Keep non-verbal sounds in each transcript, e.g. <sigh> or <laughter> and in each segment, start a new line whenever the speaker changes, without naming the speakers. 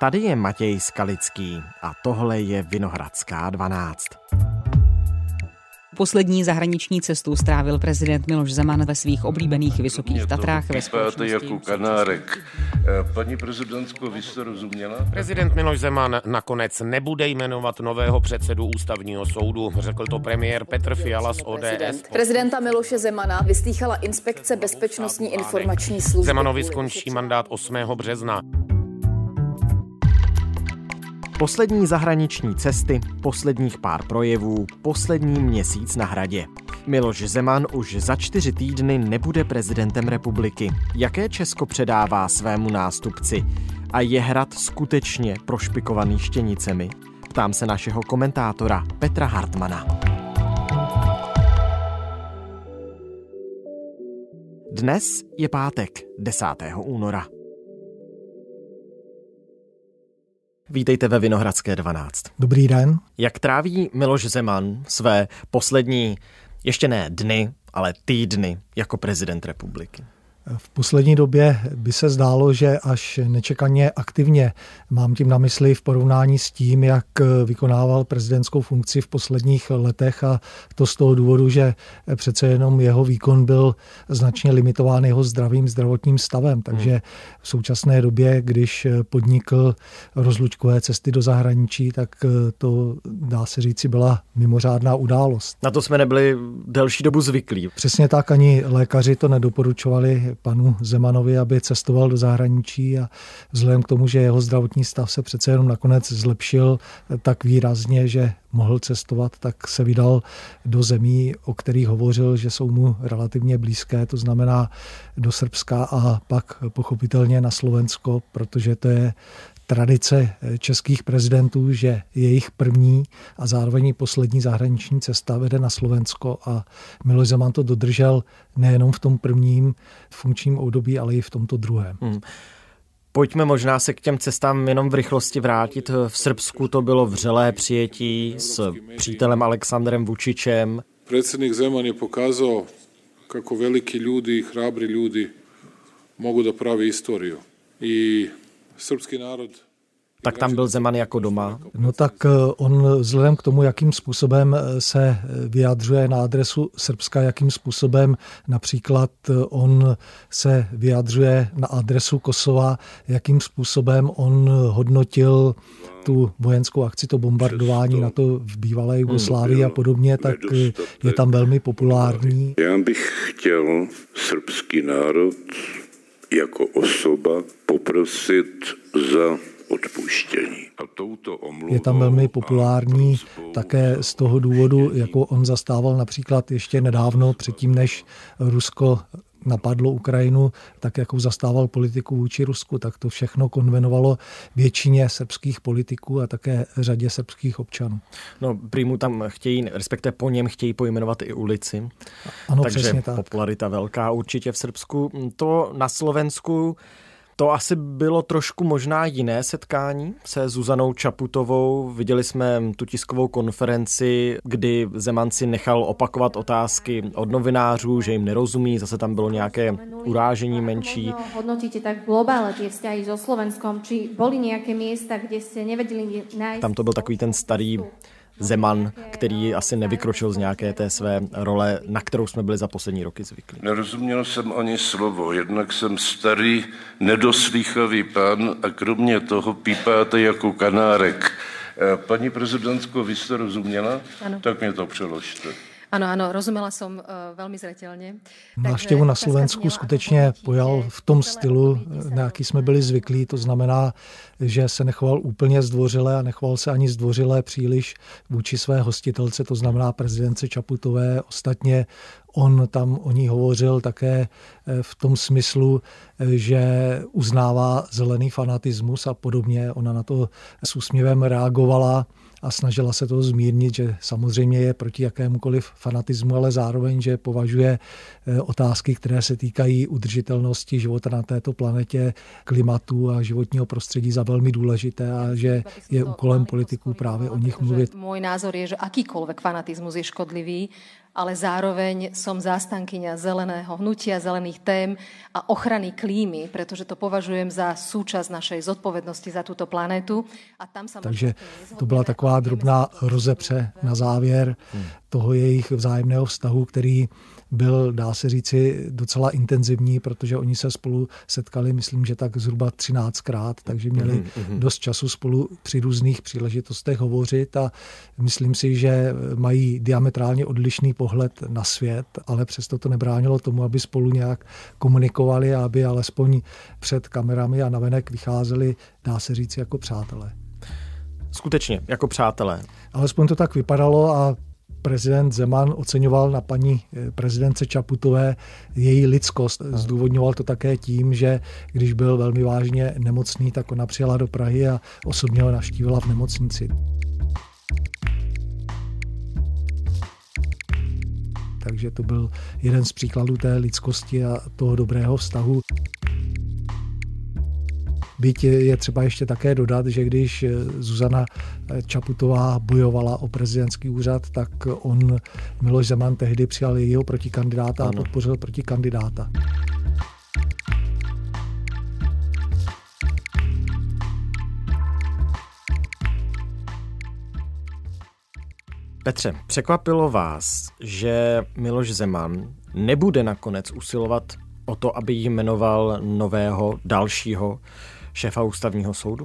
Tady je Matěj Skalický a tohle je Vinohradská 12.
Poslední zahraniční cestu strávil prezident Miloš Zeman ve svých oblíbených Vysokých Tatrách ve společnosti.
jako kanárek. Eh, Paní prezidentko, vy jste rozuměla?
Prezident Miloš Zeman nakonec nebude jmenovat nového předsedu ústavního soudu, řekl to premiér Petr Fiala z ODS.
Prezidenta Miloše Zemana vyslýchala inspekce Bezpečnostní informační služby.
Zemanovi skončí mandát 8. března.
Poslední zahraniční cesty, posledních pár projevů, poslední měsíc na hradě. Miloš Zeman už za čtyři týdny nebude prezidentem republiky. Jaké Česko předává svému nástupci? A je hrad skutečně prošpikovaný štěnicemi? Ptám se našeho komentátora Petra Hartmana. Dnes je pátek, 10. února. Vítejte ve Vinohradské 12.
Dobrý den.
Jak tráví Miloš Zeman své poslední, ještě ne dny, ale týdny jako prezident republiky?
V poslední době by se zdálo, že až nečekaně aktivně, mám tím na mysli v porovnání s tím, jak vykonával prezidentskou funkci v posledních letech a to z toho důvodu, že přece jenom jeho výkon byl značně limitován jeho zdravým zdravotním stavem. Takže v současné době, když podnikl rozlučkové cesty do zahraničí, tak to dá se říci byla mimořádná událost.
Na to jsme nebyli delší dobu zvyklí.
Přesně tak ani lékaři to nedoporučovali panu Zemanovi, aby cestoval do zahraničí a vzhledem k tomu, že jeho zdravotní stav se přece jenom nakonec zlepšil tak výrazně, že mohl cestovat, tak se vydal do zemí, o kterých hovořil, že jsou mu relativně blízké, to znamená do Srbska a pak pochopitelně na Slovensko, protože to je tradice českých prezidentů, že jejich první a zároveň poslední zahraniční cesta vede na Slovensko a Miloš Zeman to dodržel nejenom v tom prvním funkčním období, ale i v tomto druhém. Hmm.
Pojďme možná se k těm cestám jenom v rychlosti vrátit. V Srbsku to bylo vřelé přijetí s přítelem Aleksandrem Vučičem.
Predsjednik Zeman je pokázal, kako veliki ljudi i hrabri ljudi mogu da pravi historiju. I srbský národ.
Tak tam byl Zeman jako doma?
No tak eh, on vzhledem k tomu, jakým způsobem eh, se eh, vyjadřuje na adresu Srbska, jakým způsobem například on se vyjadřuje na adresu Kosova, jakým způsobem on hodnotil tu vojenskou akci, to bombardování na to. v bývalé Jugoslávii a podobně, tak je tam velmi populární.
Já bych chtěl srbský národ jako osoba poprosit za odpuštění. A touto
je tam velmi populární také z toho důvodu, jako on zastával například ještě nedávno, předtím než Rusko napadlo Ukrajinu, tak jako zastával politiku vůči Rusku, tak to všechno konvenovalo většině srbských politiků a také řadě srbských občanů.
No, prýmu tam chtějí, respektive po něm chtějí pojmenovat i ulici.
Ano,
Takže
přesně tak.
popularita velká určitě v Srbsku. To na Slovensku to asi bylo trošku možná jiné setkání se Zuzanou Čaputovou. Viděli jsme tu tiskovou konferenci, kdy Zeman si nechal opakovat otázky od novinářů, že jim nerozumí, zase tam bylo nějaké urážení menší.
Hodnotíte tak globálně ty vztahy so Slovenskom, či byly nějaké místa, kde jste nevedeli najít...
Tam to byl takový ten starý Zeman, který asi nevykročil z nějaké té své role, na kterou jsme byli za poslední roky zvyklí.
Nerozuměl jsem ani slovo, jednak jsem starý, nedoslýchavý pán a kromě toho pípáte jako kanárek. Eh, paní prezidentko, vy jste rozuměla? Ano. Tak mě to přeložte.
Ano, ano, rozuměla jsem uh, velmi zřetelně.
Návštěvu na Slovensku skutečně pojal v tom stylu, na jaký jsme byli zvyklí, to znamená, že se nechoval úplně zdvořile a nechoval se ani zdvořile příliš vůči své hostitelce, to znamená prezidence Čaputové. Ostatně on tam o ní hovořil také eh, v tom smyslu, eh, že uznává zelený fanatismus a podobně. Ona na to s úsměvem reagovala a snažila se to zmírnit, že samozřejmě je proti jakémukoliv fanatismu, ale zároveň, že považuje eh, otázky, které se týkají udržitelnosti života na této planetě, klimatu a životního prostředí za velmi důležité a že je úkolem politiků právě o nich mluvit.
Můj názor je, že akýkoliv fanatismus je škodlivý
ale zároveň som zástankyňa zeleného hnutia, zelených tém a ochrany klímy, pretože to považujem za súčasť našej zodpovednosti za túto planetu.
A tam sa Takže to byla taková drobná rozepře na závěr toho jejich vzájemného vztahu, který byl, dá se říci, docela intenzivní, protože oni se spolu setkali, myslím, že tak zhruba 13krát, takže měli mm-hmm. dost času spolu při různých příležitostech hovořit a myslím si, že mají diametrálně odlišný pohled na svět, ale přesto to nebránilo tomu, aby spolu nějak komunikovali a aby alespoň před kamerami a navenek vycházeli, dá se říct, jako přátelé.
Skutečně, jako přátelé.
Alespoň to tak vypadalo a prezident Zeman oceňoval na paní eh, prezidence Čaputové její lidskost. Zdůvodňoval to také tím, že když byl velmi vážně nemocný, tak ona přijela do Prahy a osobně ho navštívila v nemocnici. Takže to byl jeden z příkladů té lidskosti a toho dobrého vztahu. Byť je třeba ještě také dodat, že když Zuzana Čaputová bojovala o prezidentský úřad, tak on, Miloš Zeman, tehdy přijal jejího protikandidáta a podpořil protikandidáta.
Petře, překvapilo vás, že Miloš Zeman nebude nakonec usilovat o to, aby jmenoval nového dalšího šéfa ústavního soudu?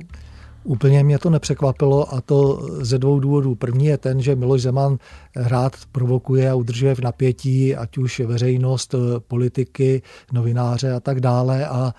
Úplně mě to nepřekvapilo a to ze dvou důvodů. První je ten, že Miloš Zeman rád provokuje a udržuje v napětí ať už veřejnost, politiky, novináře a tak dále. A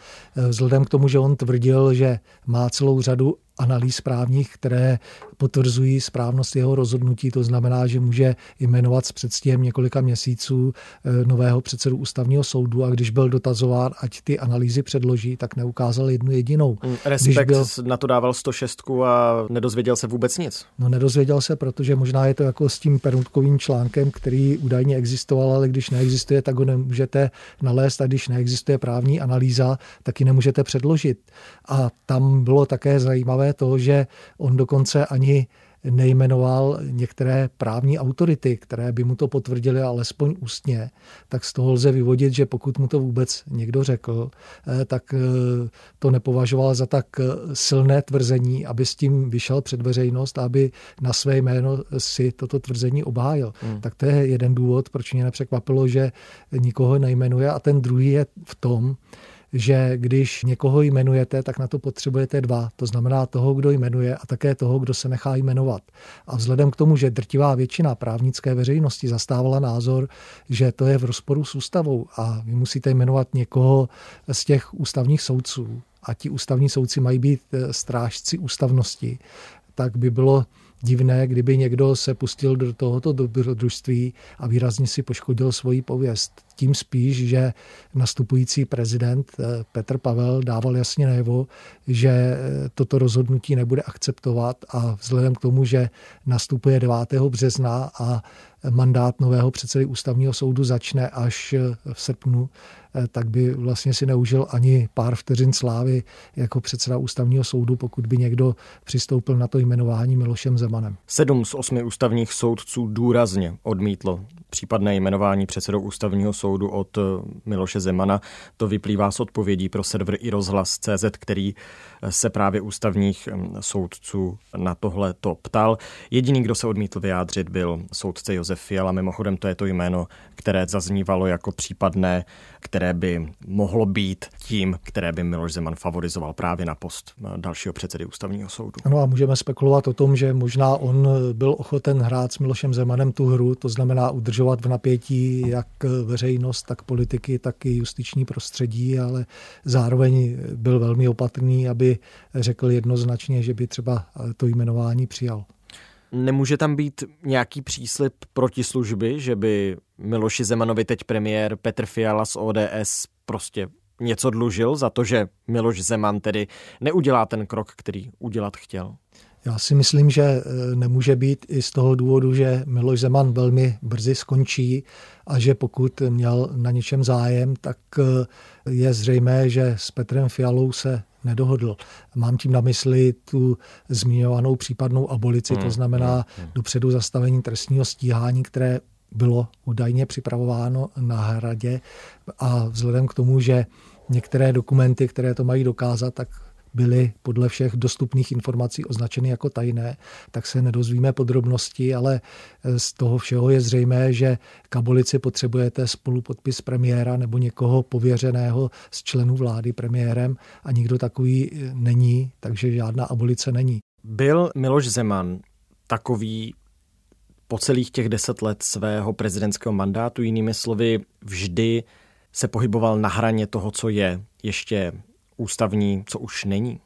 vzhledem k tomu, že on tvrdil, že má celou řadu analýz právních, které potvrzují správnost jeho rozhodnutí. To znamená, že může jmenovat s předstihem několika měsíců eh, nového předsedu ústavního soudu a když byl dotazován, ať ty analýzy předloží, tak neukázal jednu jedinou.
Mm, respekt byl... na to dával 106 a nedozvěděl se vůbec nic.
No nedozvěděl se, protože možná je to jako s tím perutkovým článkem, který údajně existoval, ale když neexistuje, tak ho nemůžete nalézt a když neexistuje právní analýza, tak ji nemůžete předložit. A tam bylo také zajímavé to, že on dokonce ani nejmenoval některé právní autority, které by mu to potvrdili alespoň ústně, tak z toho lze vyvodit, že pokud mu to vůbec někdo řekl, eh, tak eh, to nepovažoval za tak eh, silné tvrzení, aby s tím vyšel před veřejnost, aby na své jméno si toto tvrzení obhájil. Hmm. Tak to je jeden důvod, proč mě nepřekvapilo, že nikoho nejmenuje. A ten druhý je v tom, že když někoho jmenujete, tak na to potřebujete dva. To znamená toho, kdo jmenuje a také toho, kdo se nechá jmenovat. A vzhledem k tomu, že drtivá většina právnické veřejnosti zastávala názor, že to je v rozporu s ústavou a vy musíte jmenovat někoho z těch ústavních soudců a ti ústavní soudci mají být eh, strážci ústavnosti, tak by bylo divné, kdyby někdo se pustil do tohoto dobrodružství a výrazně si poškodil svoji pověst. Tím spíš, že nastupující prezident eh, Petr Pavel dával jasně najevo, že eh, toto rozhodnutí nebude akceptovat a vzhledem k tomu, že nastupuje 9. března a mandát nového předsedy ústavního soudu začne až eh, v srpnu, tak by vlastně si neužil ani pár vteřin slávy jako předseda ústavního soudu, pokud by někdo přistoupil na to jmenování Milošem Zemanem.
Sedm z osmi ústavních soudců důrazně odmítlo případné jmenování předsedou ústavního soudu od eh, Miloše Zemana. To vyplývá z odpovědí pro server i rozhlas CZ, který eh, se právě ústavních soudců na tohle to ptal. Jediný, kdo se odmítl vyjádřit, byl soudce Josef Fiala. Mimochodem, to je to jméno, které zaznívalo jako případné, které by mohlo být tím, které by Miloš Zeman favorizoval právě na post eh, dalšího předsedy ústavního soudu.
Ano a můžeme spekulovat o tom, že možná on byl ochoten hrát s Milošem Zemanem tu hru, to znamená udržovat v napětí jak veřejnost, tak politiky, tak i justiční prostředí, ale zároveň byl velmi opatrný, aby řekl jednoznačně, že by třeba to jmenování přijal.
Nemůže tam být nějaký příslip protislužby, že by Miloši Zemanovi teď premiér Petr Fiala z ODS prostě něco dlužil za to, že Miloš Zeman tedy neudělá ten krok, který udělat chtěl?
Já si myslím, že e, nemůže být i z toho důvodu, že Miloš Zeman velmi brzy skončí a že pokud měl na něčem zájem, tak e, je zřejmé, že s Petrem Fialou se nedohodl. Mám tím na mysli tu zmiňovanou případnou abolici, hmm. to znamená hmm. dopředu zastavení trestního stíhání, které bylo údajně připravováno na hradě a vzhledem k tomu, že některé dokumenty, které to mají dokázat, tak byly podle všech dostupných informací označeny jako tajné, tak se nedozvíme podrobnosti, ale z toho všeho je zřejmé, že k abolici potřebujete spolupodpis premiéra nebo někoho pověřeného z členů vlády premiérem a nikdo takový není, takže žádná abolice není.
Byl Miloš Zeman takový po celých těch deset let svého prezidentského mandátu, jinými slovy, vždy se pohyboval na hraně toho, co je ještě ústavní, co už není?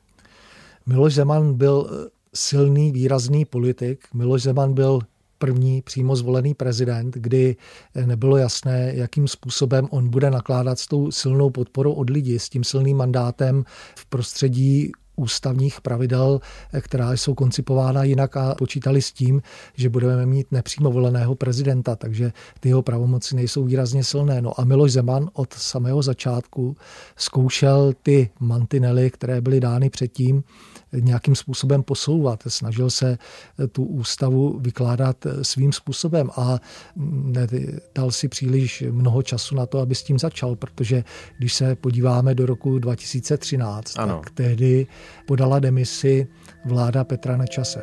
Miloš Zeman byl eh, silný, výrazný politik. Miloš Zeman byl první přímo zvolený prezident, kdy eh, nebylo jasné, jakým způsobem on bude nakládat s tou silnou podporou od lidí, s tím silným mandátem v prostředí ústavních pravidel, která jsou koncipována jinak a počítali s tím, že budeme mít nepřímo voleného prezidenta, takže ty jeho pravomoci nejsou výrazně silné. No a Miloš Zeman od samého začátku zkoušel ty mantinely, které byly dány předtím, nějakým způsobem posouvat. Snažil se tu ústavu vykládat svým způsobem a dal si příliš mnoho času na to, aby s tím začal, protože když se podíváme do roku 2013, ano. tak tehdy podala demisi vláda Petra Nečase.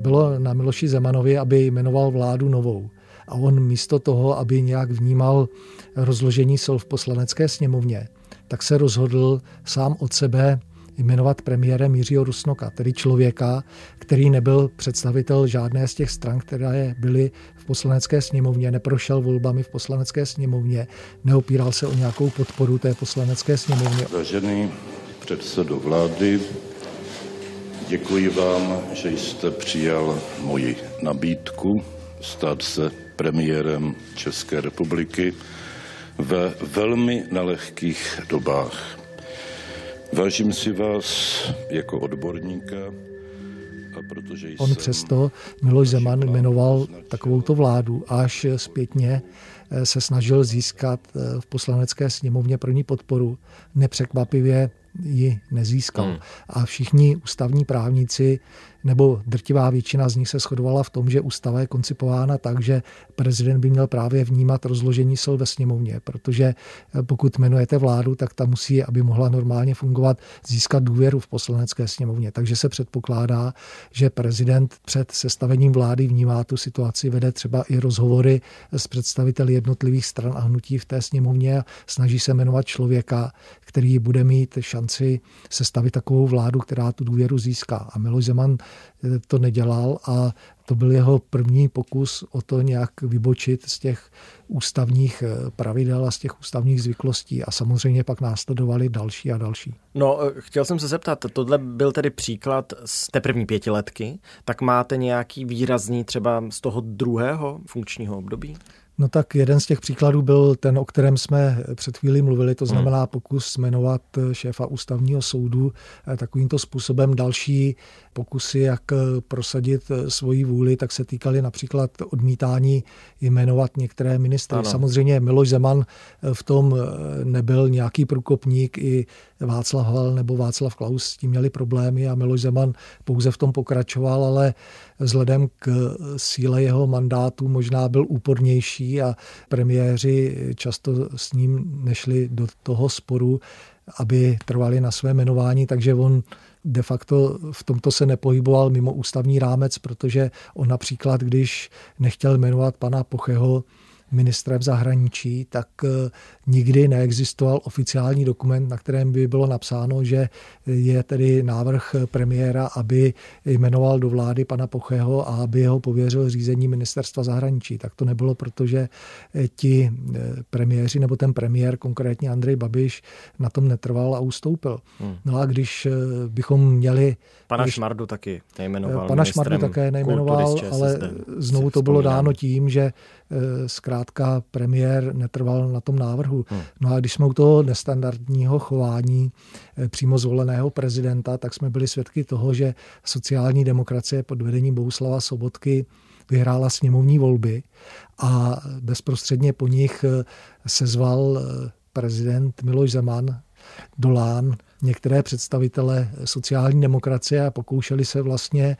Bylo na Miloši Zemanovi, aby jmenoval vládu novou. A on místo toho, aby nějak vnímal rozložení sil v poslanecké sněmovně, tak se rozhodl sám od sebe jmenovat premiérem Jiřího Rusnoka, tedy člověka, který nebyl představitel žádné z těch stran, které byly v poslanecké sněmovně, neprošel volbami v poslanecké sněmovně, neopíral se o nějakou podporu té poslanecké sněmovně.
Vážený předsedo vlády, děkuji vám, že jste přijal moji nabídku stát se premiérem České republiky ve velmi nelehkých dobách. Vážím si vás jako odborníka,
a protože jsem... On přesto Miloš Zeman jmenoval takovouto vládu, až zpětně eh, se snažil získat eh, v poslanecké sněmovně pro ní podporu. Nepřekvapivě ji nezískal. Hmm. A všichni ústavní právníci nebo drtivá většina z nich se shodovala v tom, že ústava je koncipována tak, že prezident by měl právě vnímat rozložení sil ve sněmovně, protože eh, pokud jmenujete vládu, tak ta musí, aby mohla normálně fungovat, získat důvěru v poslanecké sněmovně. Takže se předpokládá, že prezident před sestavením vlády vnímá tu situaci, vede třeba i rozhovory s představiteli jednotlivých stran a hnutí v té sněmovně a snaží se jmenovat člověka, který bude mít šanci sestavit takovou vládu, která tu důvěru získá. A Miloš Zeman to nedělal a to byl jeho první pokus o to nějak vybočit z těch ústavních eh, pravidel a z těch ústavních zvyklostí a samozřejmě pak následovali další a další.
No, eh, chtěl jsem se zeptat, tohle byl tedy příklad z té první pětiletky, tak máte nějaký výrazný třeba z toho druhého funkčního období?
No tak jeden z těch příkladů byl ten, o kterém jsme před chvílí mluvili, to znamená pokus jmenovat šéfa ústavního soudu eh, takovýmto způsobem. Další pokusy, jak eh, prosadit eh, svoji vůli, tak se týkaly například odmítání jmenovat některé ministry. Ano. Samozřejmě Miloš Zeman v tom nebyl nějaký průkopník, i Václav Havel nebo Václav Klaus s tím měli problémy a Miloš Zeman pouze v tom pokračoval, ale vzhledem k síle jeho mandátu možná byl úpornější a premiéři často s ním nešli do toho sporu, aby trvali na své jmenování, takže on de facto v tomto se nepohyboval mimo ústavní rámec, protože on například, když nechtěl jmenovat pana Pocheho ministrem zahraničí, tak eh, nikdy neexistoval oficiální dokument, na kterém by bylo napsáno, že je tedy návrh premiéra, aby jmenoval do vlády pana Pocheho a aby ho pověřil řízení ministerstva zahraničí. Tak to nebylo, protože eh, ti eh, premiéři nebo ten premiér, konkrétně Andrej Babiš, na tom netrval a ustoupil. Hmm. No a když bychom měli...
Pana
když,
Šmardu taky nejmenoval.
Pana Šmardu také nejmenoval, ale znovu to bylo dáno tím, že zkrátka premiér netrval na tom návrhu. Hmm. No a když jsme u toho nestandardního chování eh, přímo zvoleného prezidenta, tak jsme byli svědky toho, že sociální demokracie pod vedením Bohuslava Sobotky vyhrála sněmovní volby a bezprostředně po nich eh, sezval eh, prezident Miloš Zeman do Lán některé představitele sociální demokracie a pokoušeli se vlastně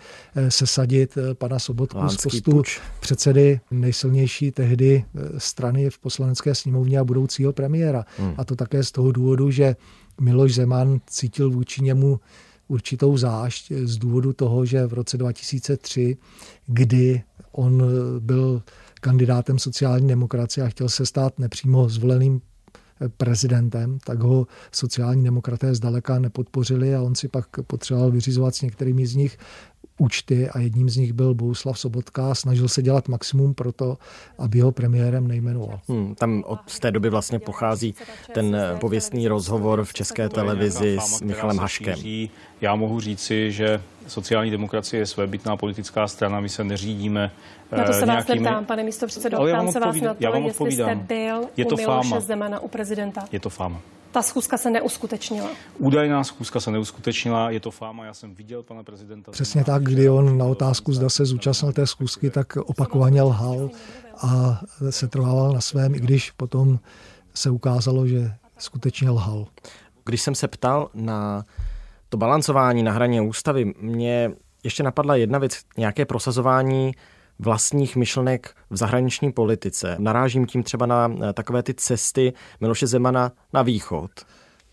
sesadit pana Sobotku z postu puč. předsedy nejsilnější tehdy strany v poslanecké sněmovně a budoucího premiéra. Hmm. A to také z toho důvodu, že Miloš Zeman cítil vůči němu určitou zášť z důvodu toho, že v roce 2003, kdy on byl kandidátem sociální demokracie a chtěl se stát nepřímo zvoleným prezidentem, tak ho sociální demokraté zdaleka nepodpořili a on si pak potřeboval vyřizovat s některými z nich účty a jedním z nich byl Bohuslav Sobotka. Snažil se dělat maximum pro to, aby ho premiérem nejmenoval.
Hmm, tam od té doby vlastně pochází ten pověstný rozhovor v české televizi s Michalem Haškem.
Já mohu říci, že sociální demokracie je svébytná politická strana, my se neřídíme
Na to se vás nějakými... neptám, pane místo předsedo, ptám se vás na to,
já vám
jestli jste byl je to u Miloše Zemana, u prezidenta.
Je to fáma
ta schůzka se neuskutečnila.
Údajná schůzka se neuskutečnila, je to fáma, já jsem viděl pana prezidenta.
Přesně tak, kdy on na otázku, zda se zúčastnil té schůzky, tak opakovaně lhal a se trvával na svém, i když potom se ukázalo, že skutečně lhal.
Když jsem se ptal na to balancování na hraně ústavy, mě ještě napadla jedna věc, nějaké prosazování vlastních myšlenek v zahraniční politice. Narážím tím třeba na eh, takové ty cesty Miloše Zemana na východ.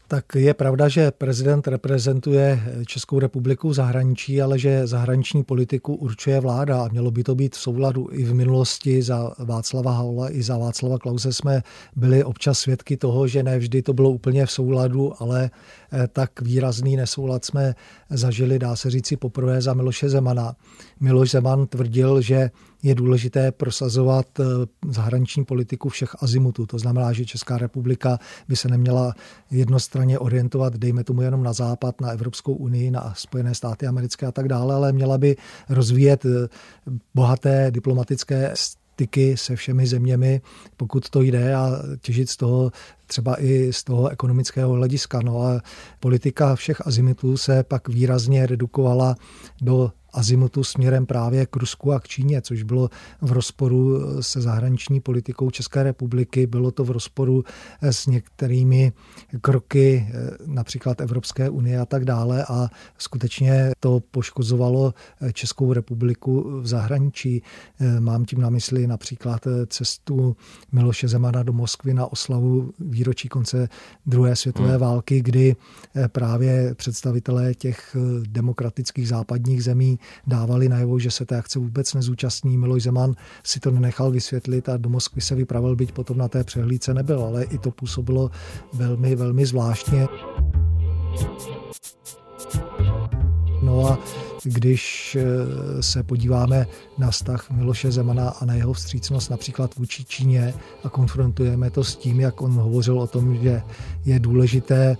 Tak je pravda, že prezident reprezentuje Českou republiku v zahraničí, ale že zahraniční politiku určuje vláda a mělo by to být v souladu. I v minulosti za Václava Havla i za Václava Klause jsme byli občas svědky toho, že ne vždy to bylo úplně v souladu, ale eh, tak výrazný nesoulad jsme zažili, dá se říci, poprvé za Miloše Zemana. Miloš Zeman tvrdil, že je důležité prosazovat eh, zahraniční politiku všech azimutů. To znamená, že Česká republika by se neměla jednostranně orientovat, dejme tomu jenom na západ, na Evropskou unii, na Spojené státy americké a tak dále, ale měla by rozvíjet eh, bohaté diplomatické styky se všemi zeměmi, pokud to jde a těžit z toho třeba i z toho ekonomického hlediska. No a politika všech azimutů se pak výrazně redukovala do azimutu směrem právě k Rusku a k Číně, což bylo v rozporu se zahraniční politikou České republiky, bylo to v rozporu s některými kroky například Evropské unie a tak dále a skutečně to poškozovalo Českou republiku v zahraničí. Mám tím na mysli například cestu Miloše Zemana do Moskvy na oslavu výročí konce druhé světové hmm. války, kdy právě představitelé těch demokratických západních zemí dávali najevo, že se té akce vůbec nezúčastní. Miloš Zeman si to nenechal vysvětlit a do Moskvy se vypravil, byť potom na té přehlídce nebyl, ale i to působilo velmi, velmi zvláštně. No a když eh, se podíváme na vztah Miloše Zemana a na jeho vstřícnost například vůči Číně a konfrontujeme to s tím, jak on hovořil o tom, že je důležité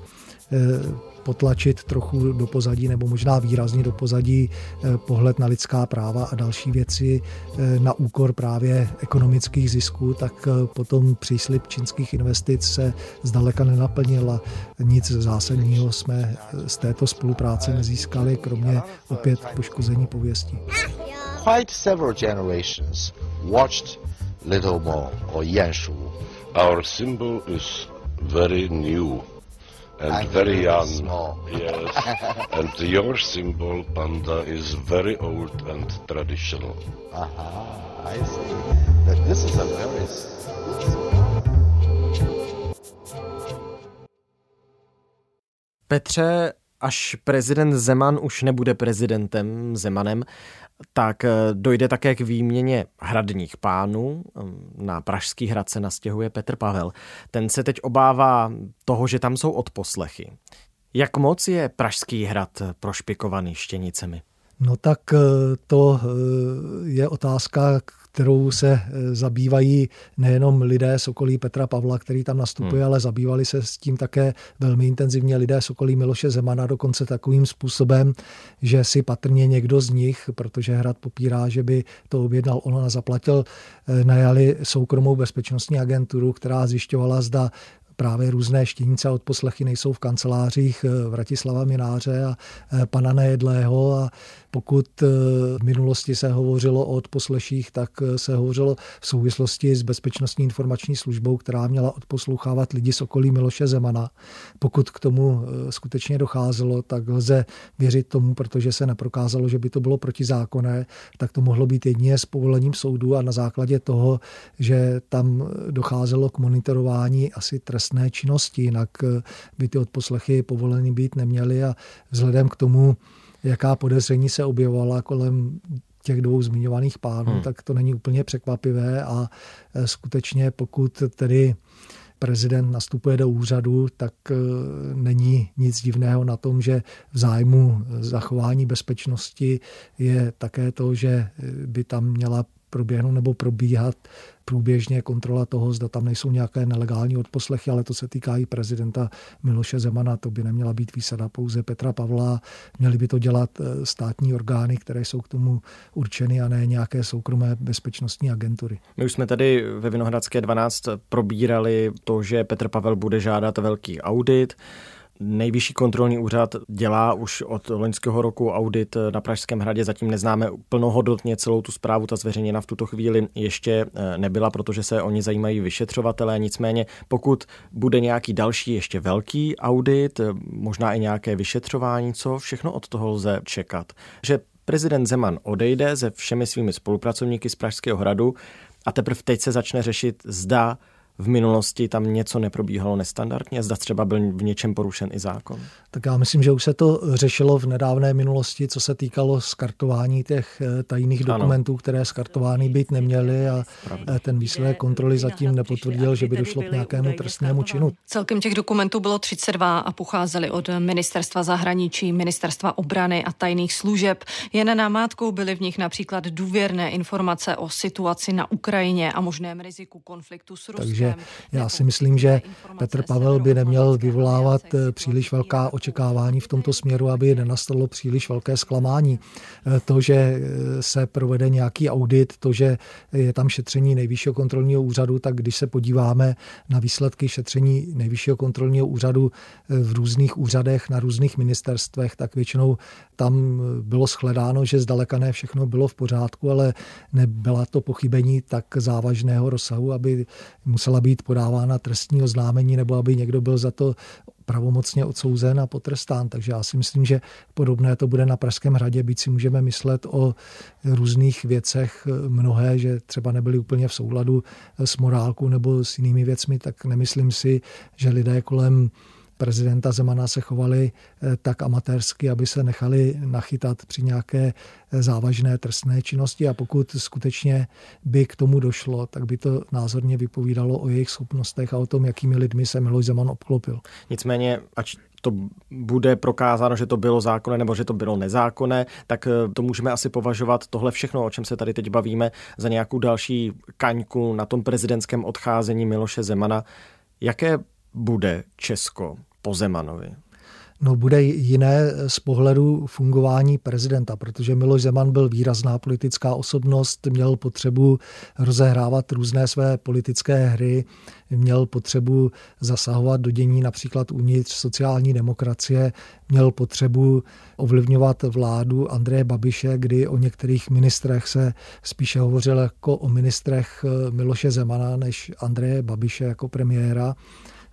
potlačit trochu do pozadí nebo možná výrazně do pozadí eh, pohled na lidská práva a další věci eh, na úkor právě ekonomických zisků, tak eh, potom příslip čínských investic se zdaleka nenaplnil a nic zásadního jsme z této spolupráce nezískali, kromě opět poškození pověsti. Quite several generations watched Little Mo or Yanshu.
Our symbol is very new and, very young. Small. Yes. <laughs> and your symbol, panda, is very old and traditional. Aha, I see. But this is a very
Petře, až prezident Zeman už nebude prezidentem Zemanem, tak eh, dojde také k výměně hradních pánů. Na Pražský hrad se nastěhuje Petr Pavel. Ten se teď obává toho, že tam jsou odposlechy. Jak moc je Pražský hrad prošpikovaný štěnicemi?
No tak eh, to eh, je otázka, kterou se eh, zabývají nejenom lidé z okolí Petra Pavla, který tam nastupuje, hmm. ale zabývali se s tím také velmi intenzivně lidé z okolí Miloše Zemana, dokonce takovým způsobem, že si patrně někdo z nich, protože Hrad popírá, že by to objednal on a zaplatil, najali soukromou bezpečnostní agenturu, která zjišťovala, zda právě různé štěnice od poslechy nejsou v kancelářích Vratislava Mináře a pana Nejedlého a pokud v minulosti se hovořilo o odposleších, tak se hovořilo v souvislosti s bezpečnostní informační službou, která měla odposlouchávat lidi z okolí Miloše Zemana. Pokud k tomu skutečně docházelo, tak lze věřit tomu, protože se neprokázalo, že by to bylo protizákonné, tak to mohlo být jedině s povolením soudu a na základě toho, že tam docházelo k monitorování asi trestné činnosti, jinak by ty odposlechy povoleny být neměly a vzhledem k tomu, jaká podezření se objevovala kolem těch dvou zmiňovaných pánů, hmm. tak to není úplně překvapivé a skutečně pokud tedy prezident nastupuje do úřadu, tak e, není nic divného na tom, že v zájmu zachování bezpečnosti je také to, že by tam měla proběhnout nebo probíhat průběžně kontrola toho, zda tam nejsou nějaké nelegální odposlechy, ale to se týká i prezidenta Miloše Zemana. To by neměla být výsada pouze Petra Pavla. Měly by to dělat eh, státní orgány, které jsou k tomu určeny a ne nějaké soukromé bezpečnostní agentury.
My už jsme tady ve Vinohradské 12 probírali to, že Petr Pavel bude žádat velký audit. Nejvyšší kontrolní úřad dělá už od loňského roku audit na Pražském hradě. Zatím neznáme plnohodnotně celou tu zprávu, ta zveřejněna v tuto chvíli ještě eh, nebyla, protože se oni zajímají vyšetřovatelé. Nicméně, pokud bude nějaký další ještě velký audit, eh, možná i nějaké vyšetřování, co všechno od toho lze čekat. Že prezident Zeman odejde se všemi svými spolupracovníky z Pražského hradu a teprve teď se začne řešit, zda v minulosti tam něco neprobíhalo nestandardně? Zda třeba byl v něčem porušen i zákon?
Tak já myslím, že už se to řešilo v nedávné minulosti, co se týkalo skartování těch eh, tajných dokumentů, ano. které skartovány být neměly a Pravda. Eh, ten výsledek kontroly zatím nepotvrdil, že by došlo k nějakému trestnému činu.
Celkem těch dokumentů bylo 32 a pocházely od ministerstva zahraničí, ministerstva obrany a tajných služeb. Jen námátkou byly v nich například důvěrné informace o situaci na Ukrajině a možném riziku konfliktu s Ruskem.
Takže já si myslím, že Petr Pavel by neměl vyvolávat eh, příliš velká očekávání v tomto směru, aby nenastalo příliš velké zklamání. Eh, to, že eh, se provede nějaký audit, to, že je tam šetření nejvyššího kontrolního úřadu, tak když se podíváme na výsledky šetření nejvyššího kontrolního úřadu v různých úřadech, na různých ministerstvech, tak většinou tam bylo shledáno, že zdaleka ne všechno bylo v pořádku, ale nebyla to pochybení tak závažného rozsahu, aby musela být podávána trestní oznámení nebo aby někdo byl za to pravomocně odsouzen a potrestán. Takže já si myslím, že podobné to bude na Pražském hradě, byť si můžeme myslet o různých věcech mnohé, že třeba nebyly úplně v souladu s morálkou nebo s jinými věcmi, tak nemyslím si, že lidé kolem prezidenta Zemana se chovali eh, tak amatérsky, aby se nechali nachytat při nějaké eh, závažné trestné činnosti a pokud skutečně by k tomu došlo, tak by to názorně vypovídalo o jejich schopnostech a o tom, jakými lidmi se Miloš Zeman obklopil.
Nicméně, ač to bude prokázáno, že to bylo zákonné nebo že to bylo nezákonné, tak eh, to můžeme asi považovat tohle všechno, o čem se tady teď bavíme, za nějakou další kaňku na tom prezidentském odcházení Miloše Zemana. Jaké bude Česko po Zemanovi?
No bude jiné z pohledu fungování prezidenta, protože Miloš Zeman byl výrazná politická osobnost, měl potřebu rozehrávat různé své politické hry, měl potřebu zasahovat do dění například uvnitř sociální demokracie, měl potřebu ovlivňovat vládu Andreje Babiše, kdy o některých ministrech se spíše hovořilo jako o ministrech Miloše Zemana než Andreje Babiše jako premiéra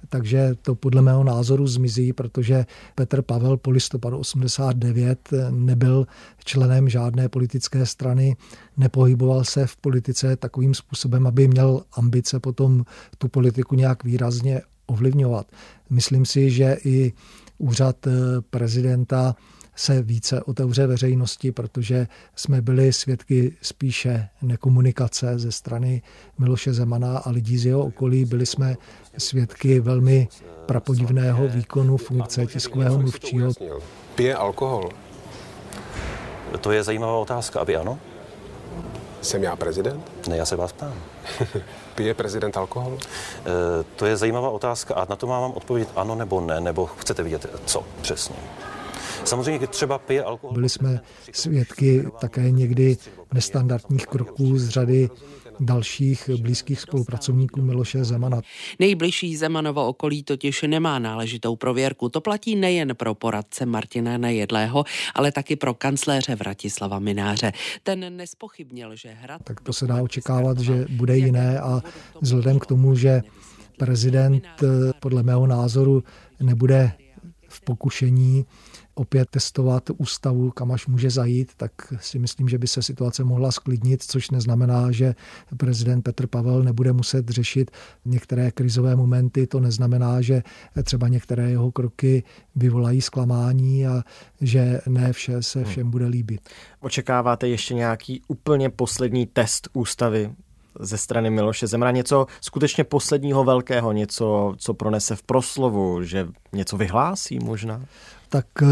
takže to podle mého názoru zmizí, protože Petr Pavel po listopadu 89 nebyl členem žádné politické strany, nepohyboval se v politice takovým způsobem, aby měl ambice potom tu politiku nějak výrazně ovlivňovat. Myslím si, že i úřad prezidenta se více otevře veřejnosti, protože jsme byli svědky spíše nekomunikace ze strany Miloše Zemana a lidí z jeho okolí. Byli jsme svědky velmi prapodivného výkonu funkce tiskového mluvčího.
Pije alkohol?
To je zajímavá otázka. Aby ano?
Jsem já prezident?
Ne, já se vás ptám. <laughs>
Pije prezident alkohol?
E, to je zajímavá otázka a na to mám odpovědět ano nebo ne, nebo chcete vidět co přesně? Samozřejmě třeba pije alkohol.
Byli jsme svědky také někdy nestandardních kroků z řady dalších blízkých spolupracovníků Miloše Zemana.
Nejbližší Zemanovo okolí totiž nemá náležitou prověrku. To platí nejen pro poradce Martina Nejedlého, ale taky pro kancléře Vratislava Mináře. Ten nespochybnil, že hrad...
Tak to se dá očekávat, že bude jiné a vzhledem k tomu, že prezident podle mého názoru nebude v pokušení opět testovat ústavu, kam až může zajít, tak si myslím, že by se situace mohla sklidnit, což neznamená, že prezident Petr Pavel nebude muset řešit některé krizové momenty. To neznamená, že třeba některé jeho kroky vyvolají zklamání a že ne vše se hmm. všem bude líbit.
Očekáváte ještě nějaký úplně poslední test ústavy ze strany Miloše Zemra něco skutečně posledního velkého, něco, co pronese v proslovu, že něco vyhlásí možná?
Tak eh,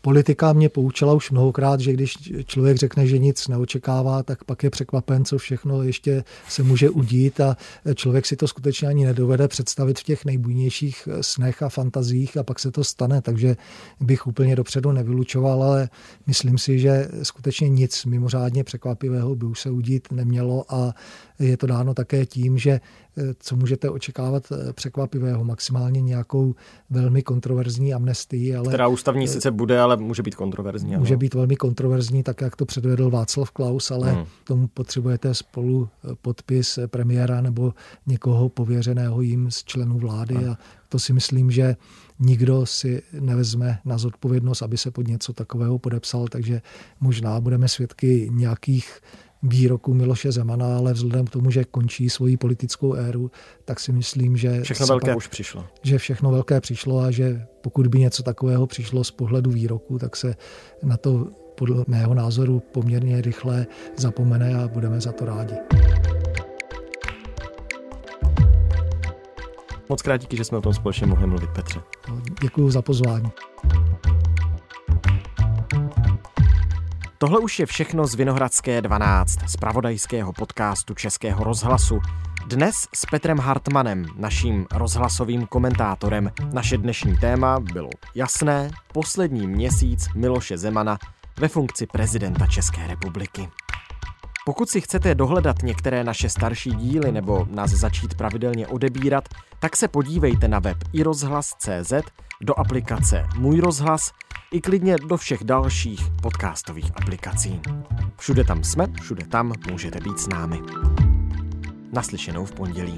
politika mě poučila už mnohokrát, že když člověk řekne, že nic neočekává, tak pak je překvapen, co všechno ještě se může udít a člověk si to skutečně ani nedovede představit v těch nejbujnějších eh, snech a fantazích a pak se to stane, takže bych úplně dopředu nevylučoval, ale myslím si, že skutečně nic mimořádně překvapivého by už se udít nemělo a je to dáno také tím, že eh, co můžete očekávat eh, překvapivého, maximálně nějakou velmi kontroverzní amnestii. Ale,
Která ústavní eh, sice bude, ale může být kontroverzní.
Může ano. být velmi kontroverzní, tak jak to předvedl Václav Klaus, ale hmm. tomu potřebujete spolu podpis premiéra nebo někoho pověřeného jim z členů vlády hmm. a to si myslím, že nikdo si nevezme na zodpovědnost, aby se pod něco takového podepsal, takže možná budeme svědky nějakých výroku Miloše Zemana, ale vzhledem k tomu, že končí svoji politickou éru, tak si myslím, že...
Všechno velké pak, už přišlo.
Že všechno velké přišlo a že pokud by něco takového přišlo z pohledu výroku, tak se na to podle mého názoru poměrně rychle zapomene a budeme za to rádi.
Moc krát díky, že jsme o tom společně mohli mluvit, Petře.
Děkuji za pozvání.
Tohle už je všechno z Vinohradské 12, z pravodajského podcastu Českého rozhlasu. Dnes s Petrem Hartmanem, naším rozhlasovým komentátorem. Naše dnešní téma bylo jasné, poslední měsíc Miloše Zemana ve funkci prezidenta České republiky. Pokud si chcete dohledat některé naše starší díly nebo nás začít pravidelně odebírat, tak se podívejte na web iRozhlas.cz, do aplikace Můj rozhlas i klidně do všech dalších podcastových aplikací. Všude tam jsme, všude tam můžete být s námi. Naslyšenou v pondělí.